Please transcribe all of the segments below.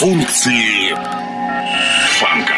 функции фанка.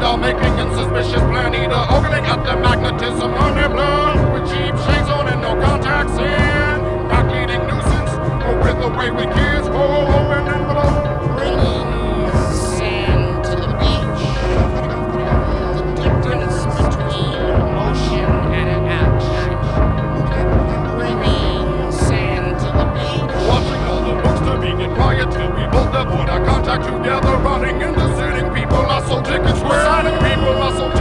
Doll making and suspicious plan eater, ogling at the magnetism on their blood with cheap shades on and no contacts in. Rock leading nuisance, or with the wayward kids, oh, open envelope, bringing Sand to the beach. The difference between and action. Bringing sand to the beach. Watching all the books to be quiet till we both put our contact together. Running into tickets. We're signing people, I sold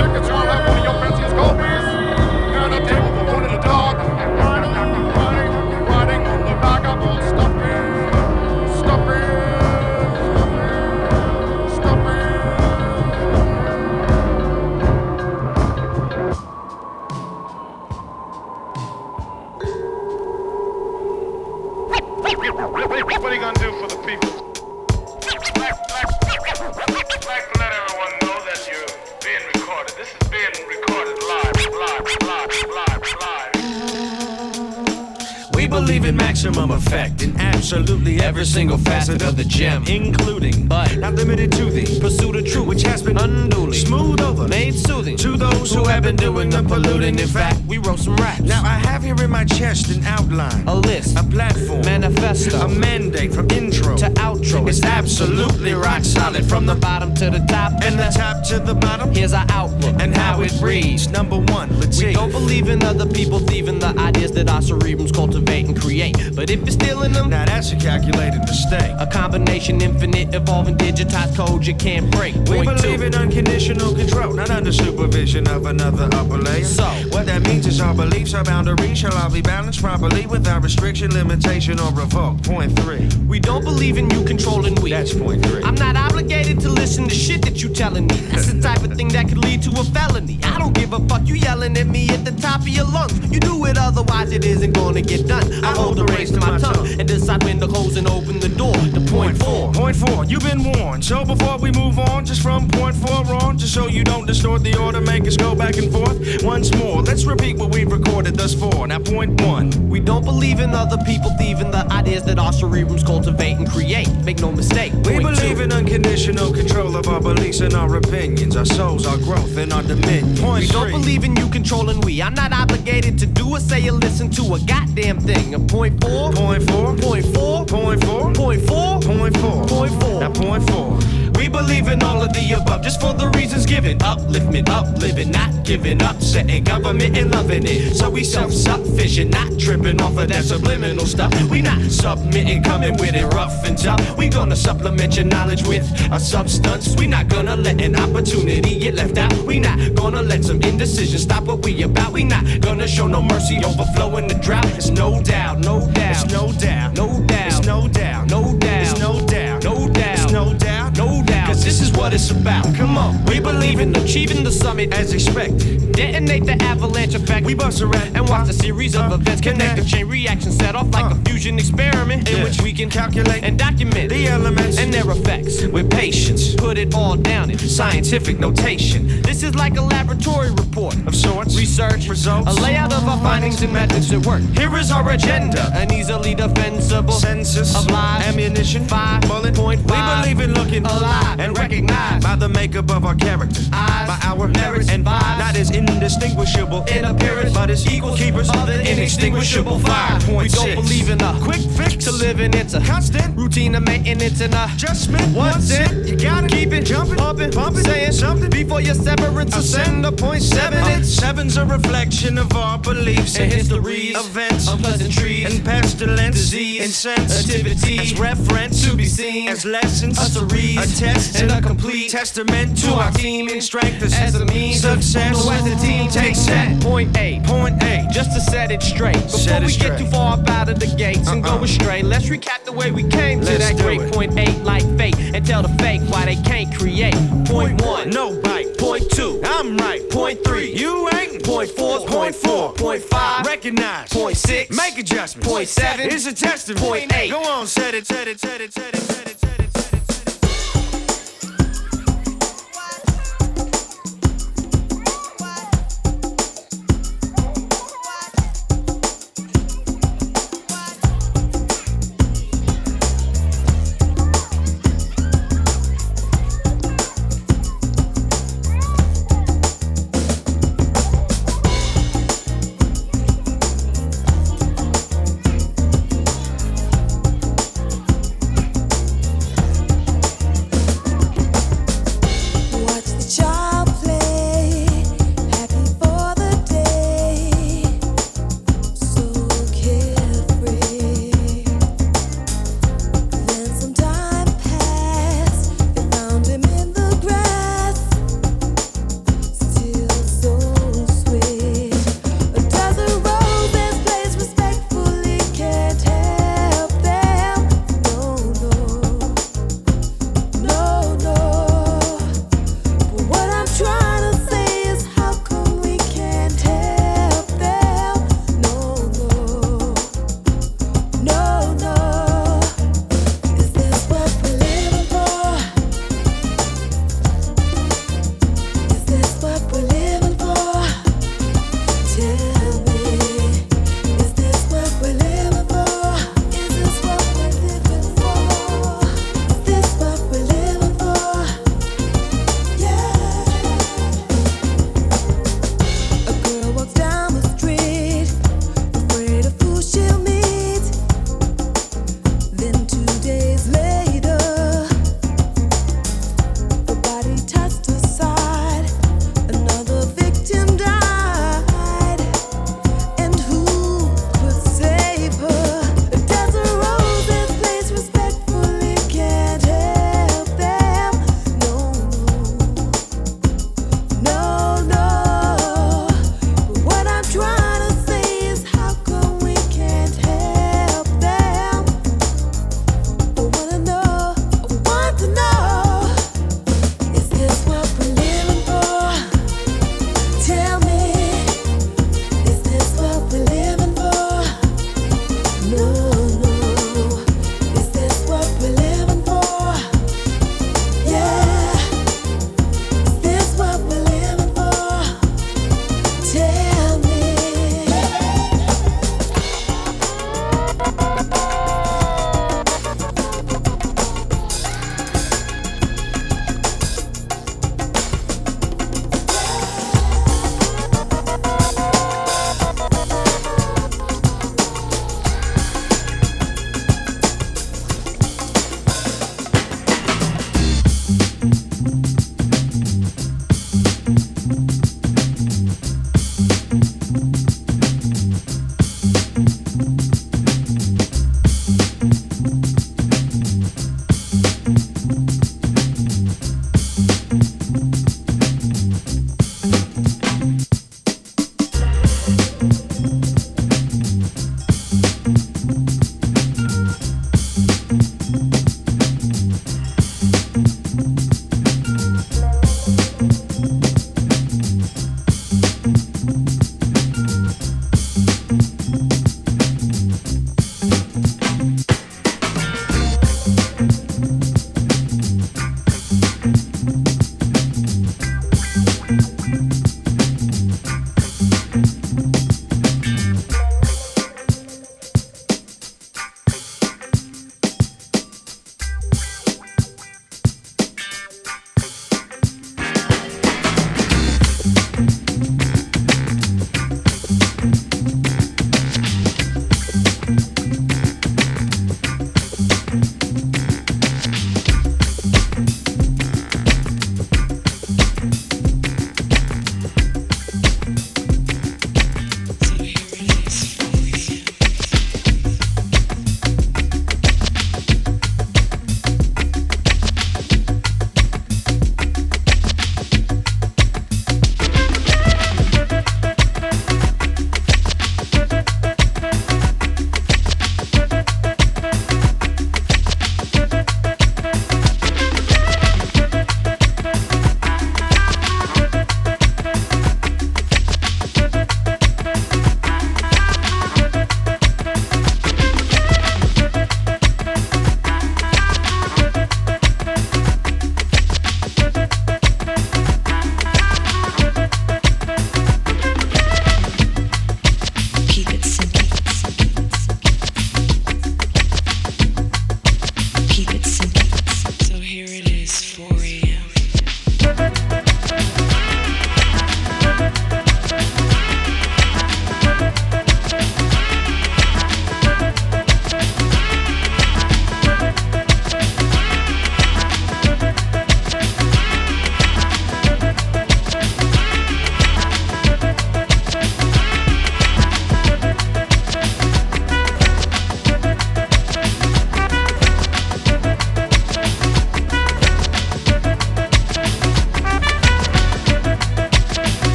We believe in maximum effect in absolutely every single facet of the gem, including, but not limited to the pursuit of truth, which has been unduly smooth over, made soothing to those who have been doing the polluting. In fact, we wrote some raps. Now I have here in my chest an outline, a list, a platform, manifesto, a mandate from intro to outro. It's absolutely rock solid from the bottom to the top, and the top to the bottom. Here's our outlook and how it reads. Number one, let's We don't believe in other people thieving the ideas that our cerebrums cultivate and create. But if you're stealing them, Now that's a calculated mistake. a combination, infinite, evolving, digitized code you can't break. We Point believe two. in unconditional control, not under supervision of another upper layer. So? what that means is our beliefs, our boundaries shall all be balanced properly without restriction, limitation, or revoke. Point three. We don't believe in you controlling we. That's point three. I'm not obligated to listen to shit that you're telling me. That's the type of thing that could lead to a felony. I don't give a fuck you yelling at me at the top of your lungs. You do it otherwise it isn't gonna get done. I hold the reins to my tongue and decide when to close and open the door. The point four. Point four, you've been warned. So before we move on, just from point four on, just so you don't distort the order, make us go back and forth. Once more, let's repeat what we've recorded thus far. Now, point one. We don't believe in other people thieving the ideas that our cerebrums cultivate and create. Make no mistake. We believe two. in unconditional control of our beliefs and our opinions, our souls, our growth, and our dominion. Point We don't believe in you controlling we. I'm not obligated to do or say or listen to a goddamn thing. A point four. Point four. Point four. Point four. Point four. Point four. Point four. Now, point four. We believe in all of the above, just for the reasons given. Upliftment, upliving, not giving up, setting government and loving it. So we self-sufficient, not tripping off of that subliminal stuff. We not submitting, coming with it rough and tough. We gonna supplement your knowledge with a substance. We not gonna let an opportunity get left out. We not gonna let some indecision stop what we about. We not gonna show no mercy, overflowing the drought. It's no doubt, no doubt, It's no doubt. no doubt, It's no doubt. no doubt, no doubt. This is what it's about. Come on, we believe in achieving the summit As expected. Detonate the avalanche effect. We bust around and watch a series of events connect. The chain reaction set off like a fusion experiment in which we can Calculate and document the elements. and their effects with patience. Put it all down in scientific notation. This is like a laboratory report Of sorts. research Results. a layout of our findings and methods at work. Here is our agenda, an easily defensible Census of lies, ammunition, five bullet point We believe in looking alive and recognized by the makeup of our character, Eyes, by our merits, and vibes. not as indistinguishable in appearance, but as equal keepers of the inextinguishable fire. We don't believe in a quick fix to living. it's a constant routine of maintenance and adjustment. What's it? You gotta keep it jumping, pumping, pumping, saying something before your severance. Ascend a point seven. Uh, It's seven's a reflection of our beliefs and histories, events, unpleasantries, and pestilence, disease, insensitivity, activity, as reference to be seen, as lessons, us to read, a test, and a complete testament to to our team in strength as, a means success. So as a team takes that point eight. Point eight. Just to set it straight. Before Set we get too far up out of the gates and Uh-uh. go astray, let's recap the way we came to Let's that great it. point eight like fate and tell the fake why they can't create. Point one. No bite. Point two, I'm right. Point three, you ain't. Point four, point four, point five, recognize. Point six, make adjustments. Point seven, is a testament. Point eight, go on, set it, set it, set it, set it, set it,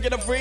freaking a freak,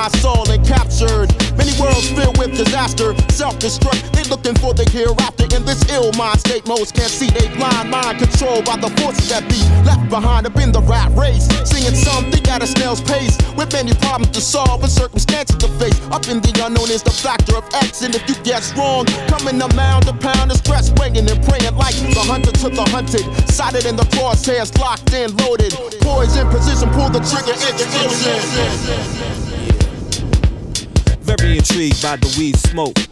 my soul and captured. Many worlds filled with disaster, self-destruct. They looking for the hereafter in this ill mind state. Most can't see they blind mind controlled by the forces that be left behind up in the rat race. Seeing something at a snail's pace with many problems to solve and circumstances to face. Up in the unknown is the factor of X, and if you guess wrong, coming a mound to pound of stress, weighing and praying like the hunter to the hunted. Sighted in the crosshairs, locked in, loaded. Poison position, pull the trigger, explosion. Very intrigued by the weed smoke.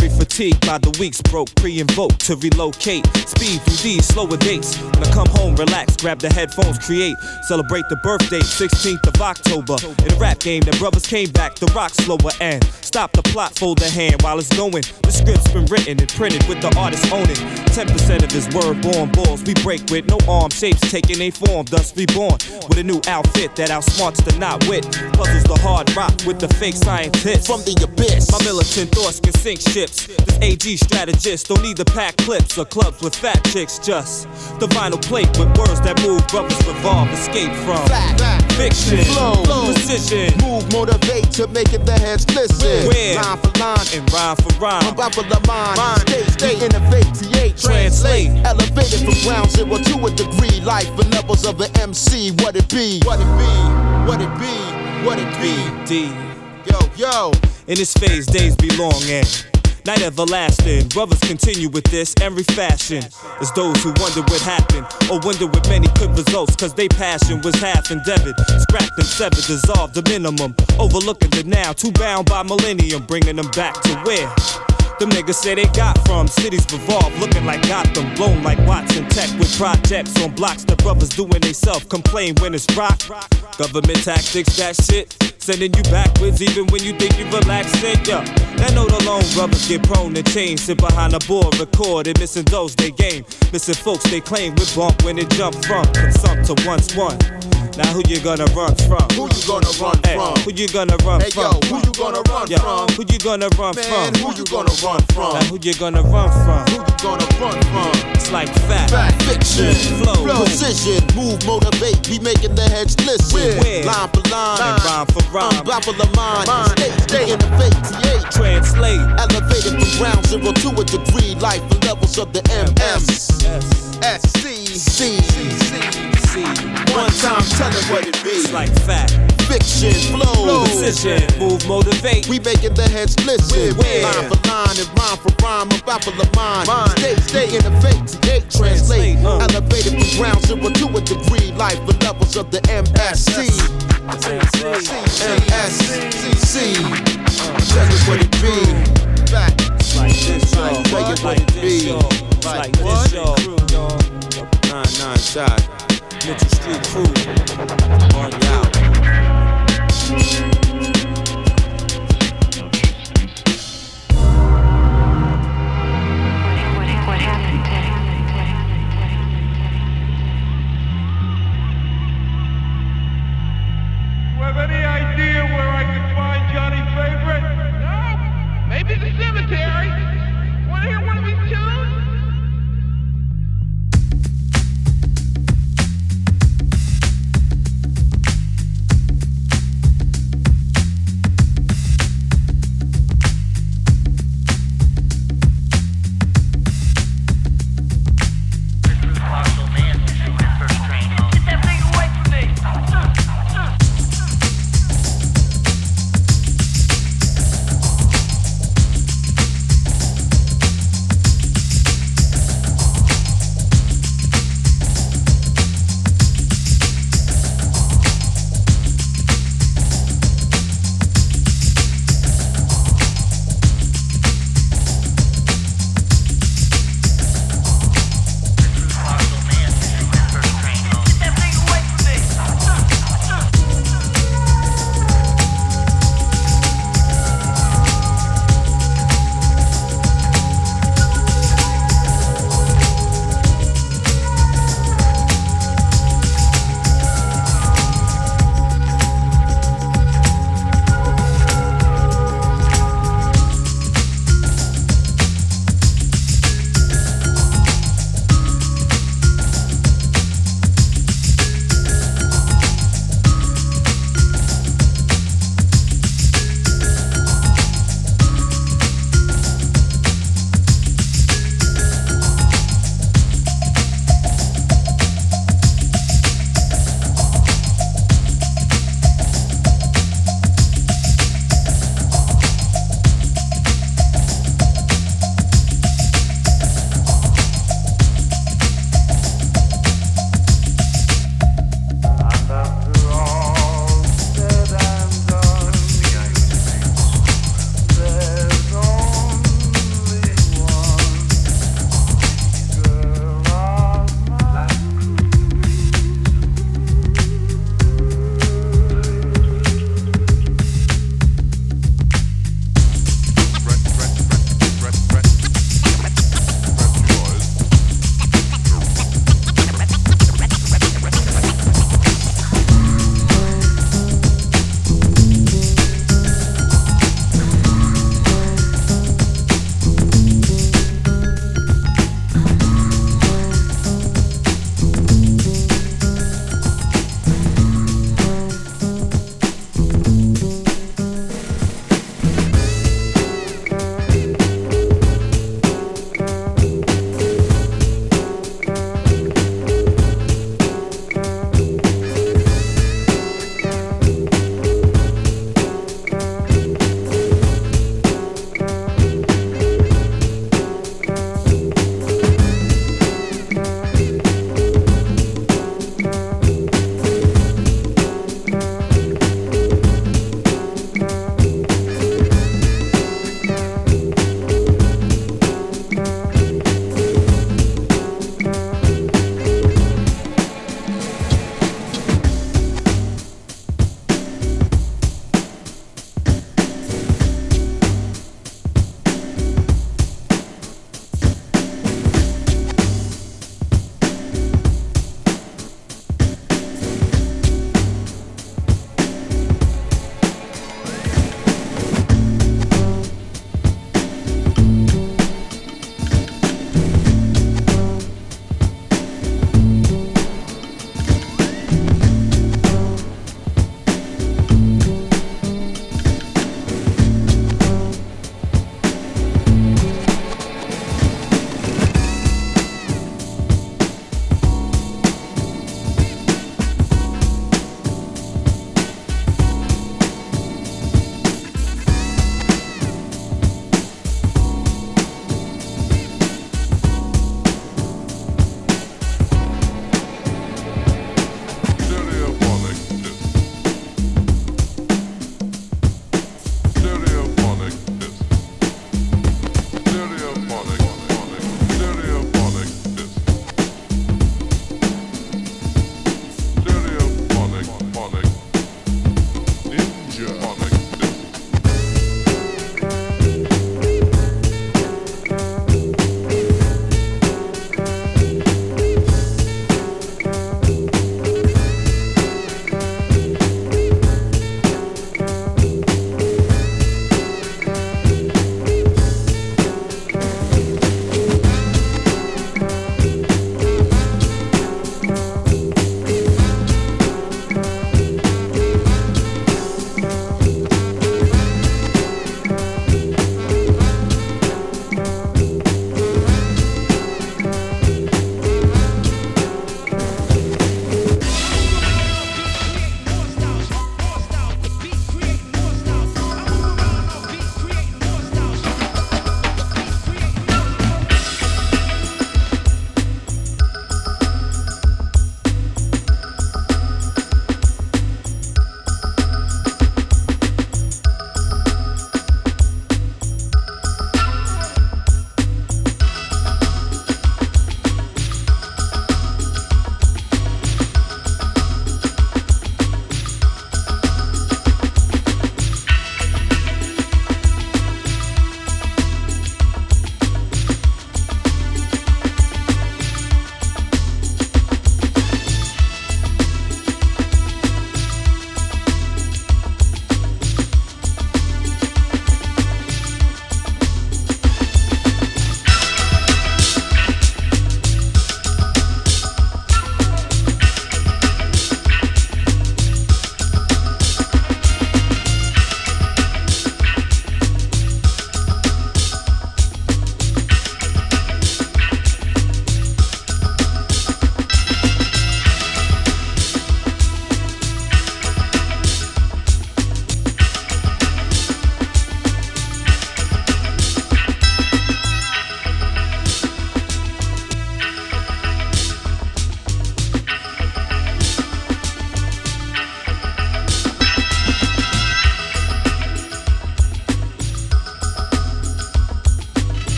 Very fatigued by the weeks broke, pre-invoke to relocate. Speed through these slower dates. When I come home, relax, grab the headphones, create. Celebrate the birthday, 16th of October. In a rap game, the brothers came back, the rock slower and stop the plot, fold the hand while it's going. The script's been written and printed with the artist owning. 10% of his word born balls we break with no arm shapes taking a form, thus reborn with a new outfit that outsmarts the not wit. Puzzles the hard rock with the fake scientists from the abyss. My militant thoughts can sink ships. This AG strategist don't need to pack clips or clubs with fat chicks, just the vinyl plate with words that move, brothers revolve, escape from Fact, fiction, flow, precision, move, motivate to make it the heads listen. Where? Line for line, and rhyme for rhyme. I'm about for the mind. mind. Stay, stay, innovate, TA, translate. Elevated from ground zero to a degree. Life and levels of the MC. What it be? What it be? What it be? What it be? D. Yo, yo. In this phase, days be long and night everlasting. Brothers continue with this every fashion. As those who wonder what happened, or wonder what many could results, cause they passion was half endeavored. Scrapped and severed, dissolved the minimum. Overlooking the now, too bound by millennium, bringing them back to where? Them niggas say they got from cities revolve, looking like Gotham, blown like Watson Tech with projects on blocks. The brothers doing they self complain when it's rock. Government tactics, that shit. Sending you backwards even when you think you relaxing, yeah. That note alone, brothers get prone to change. Sit behind the board, record and missing those they game. Missing folks they claim with bump when it jump from consumpt to once one. Now who you gonna run from? Who you gonna run Hey, from? who you gonna run Hey from? yo, who you gonna run Yeah, from? who you gonna run Man, from? who you gonna run from? Now who you gonna run from? Who you gonna run from? It's like fact, Fact, fiction, flow, precision, move, motivate, we making the heads listen. Where? Line for line, and rhyme for rhyme. unblockable mind, stay, stay in the faith, create. Translate. Elevated from ground zero to a degree, life and levels of the MS. S SC, C, C. One time, tell it what it be. It's like fact, Fiction, flow, precision, move, motivate. We making the heads listen. Where? Line for line and rhyme for rhyme, unblockable mind. Stay, stay in the faith, create, translate. Elevated from ground zero to a degree, life and levels of the MSC. MSC. Tell it what it be. It's like this, y'all. Like, it what it this, be. Like this, y'all. Nine nine shot. Mitchell Street Crew. On out.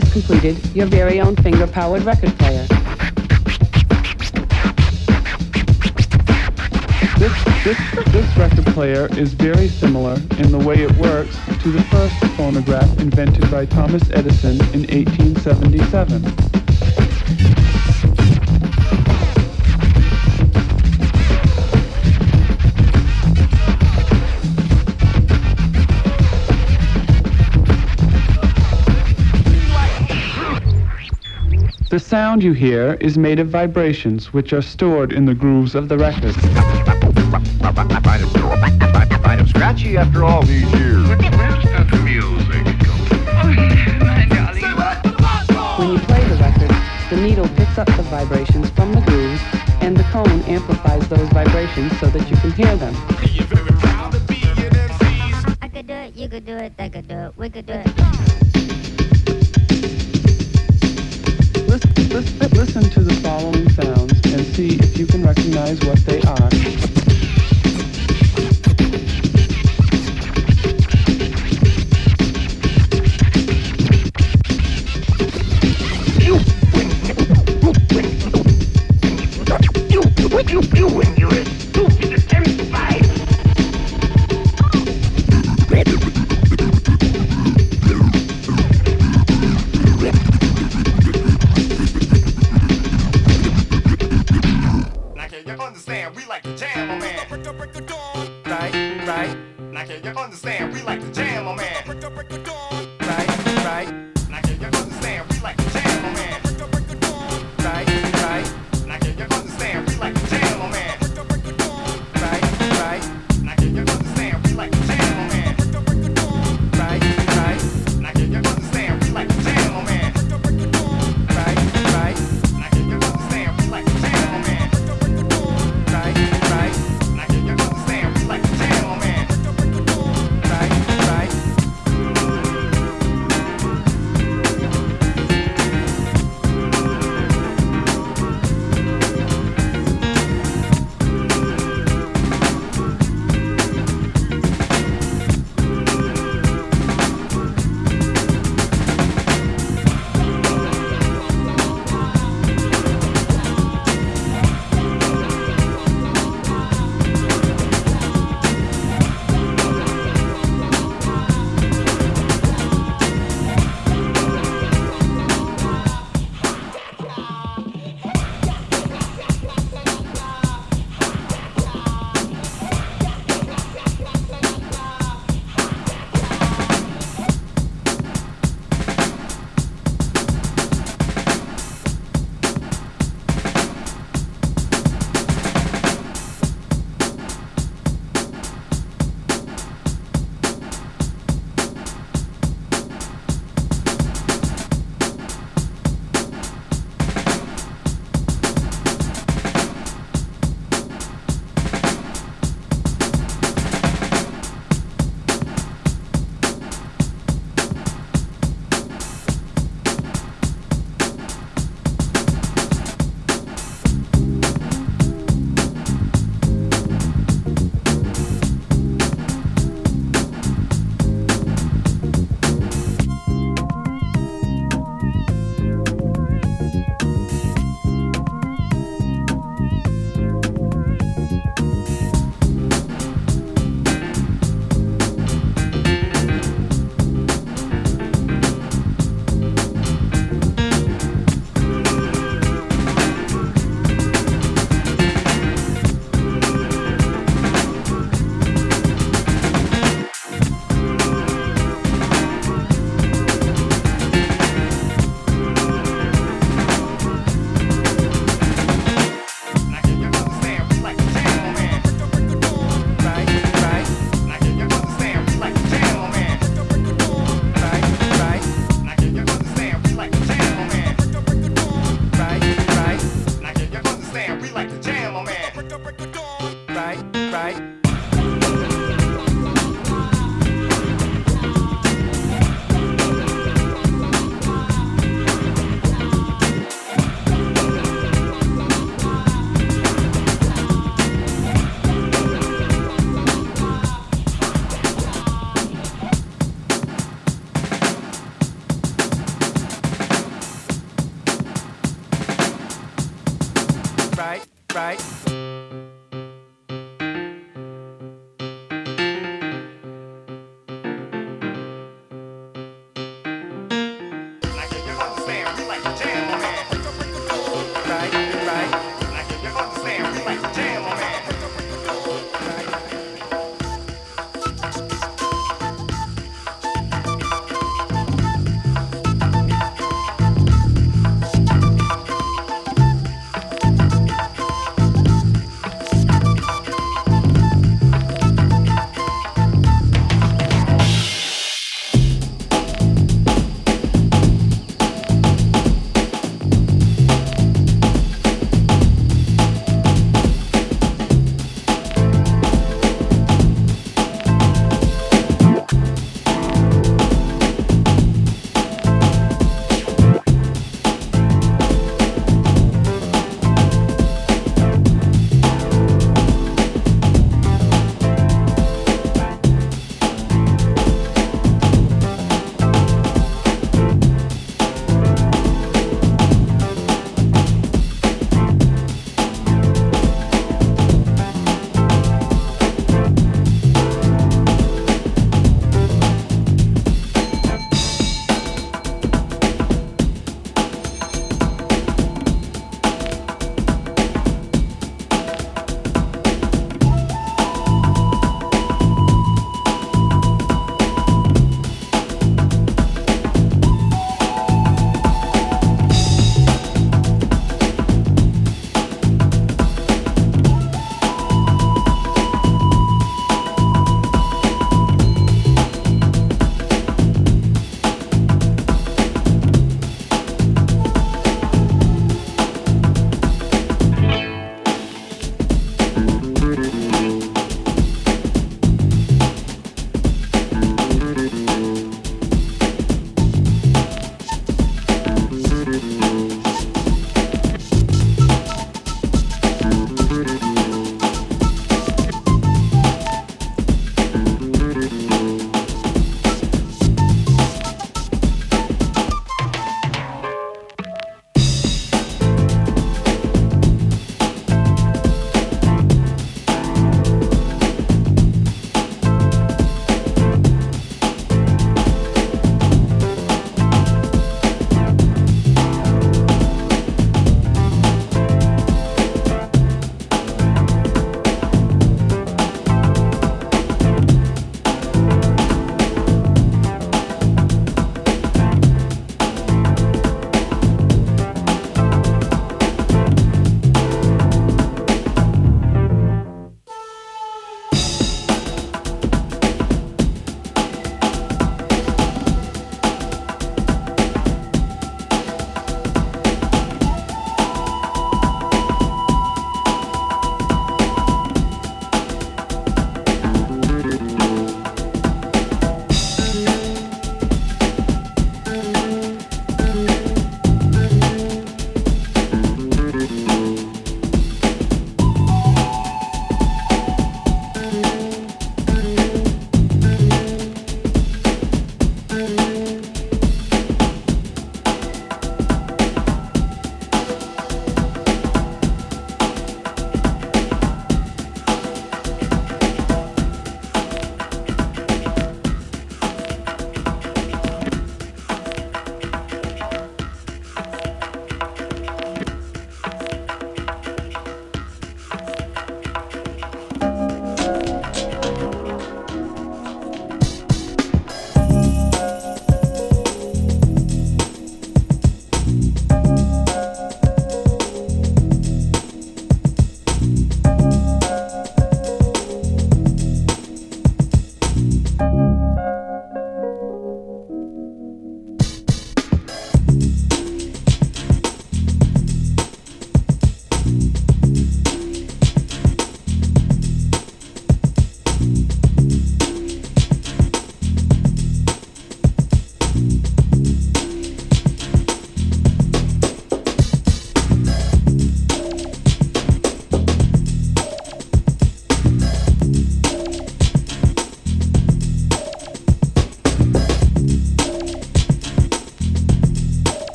Just completed your very own finger-powered record player. This, this, this record player is very similar in the way it works to the first phonograph invented by Thomas Edison in 1877. The sound you hear is made of vibrations which are stored in the grooves of the record. Kind of scratchy after all these years. When you play the record, the needle picks up the vibrations from the grooves, and the cone amplifies those vibrations so that you can hear them. I could do it, you could do it, they could do it, we could do it. Listen, to the following sounds and see if you can recognize what they are.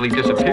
Basically disappeared.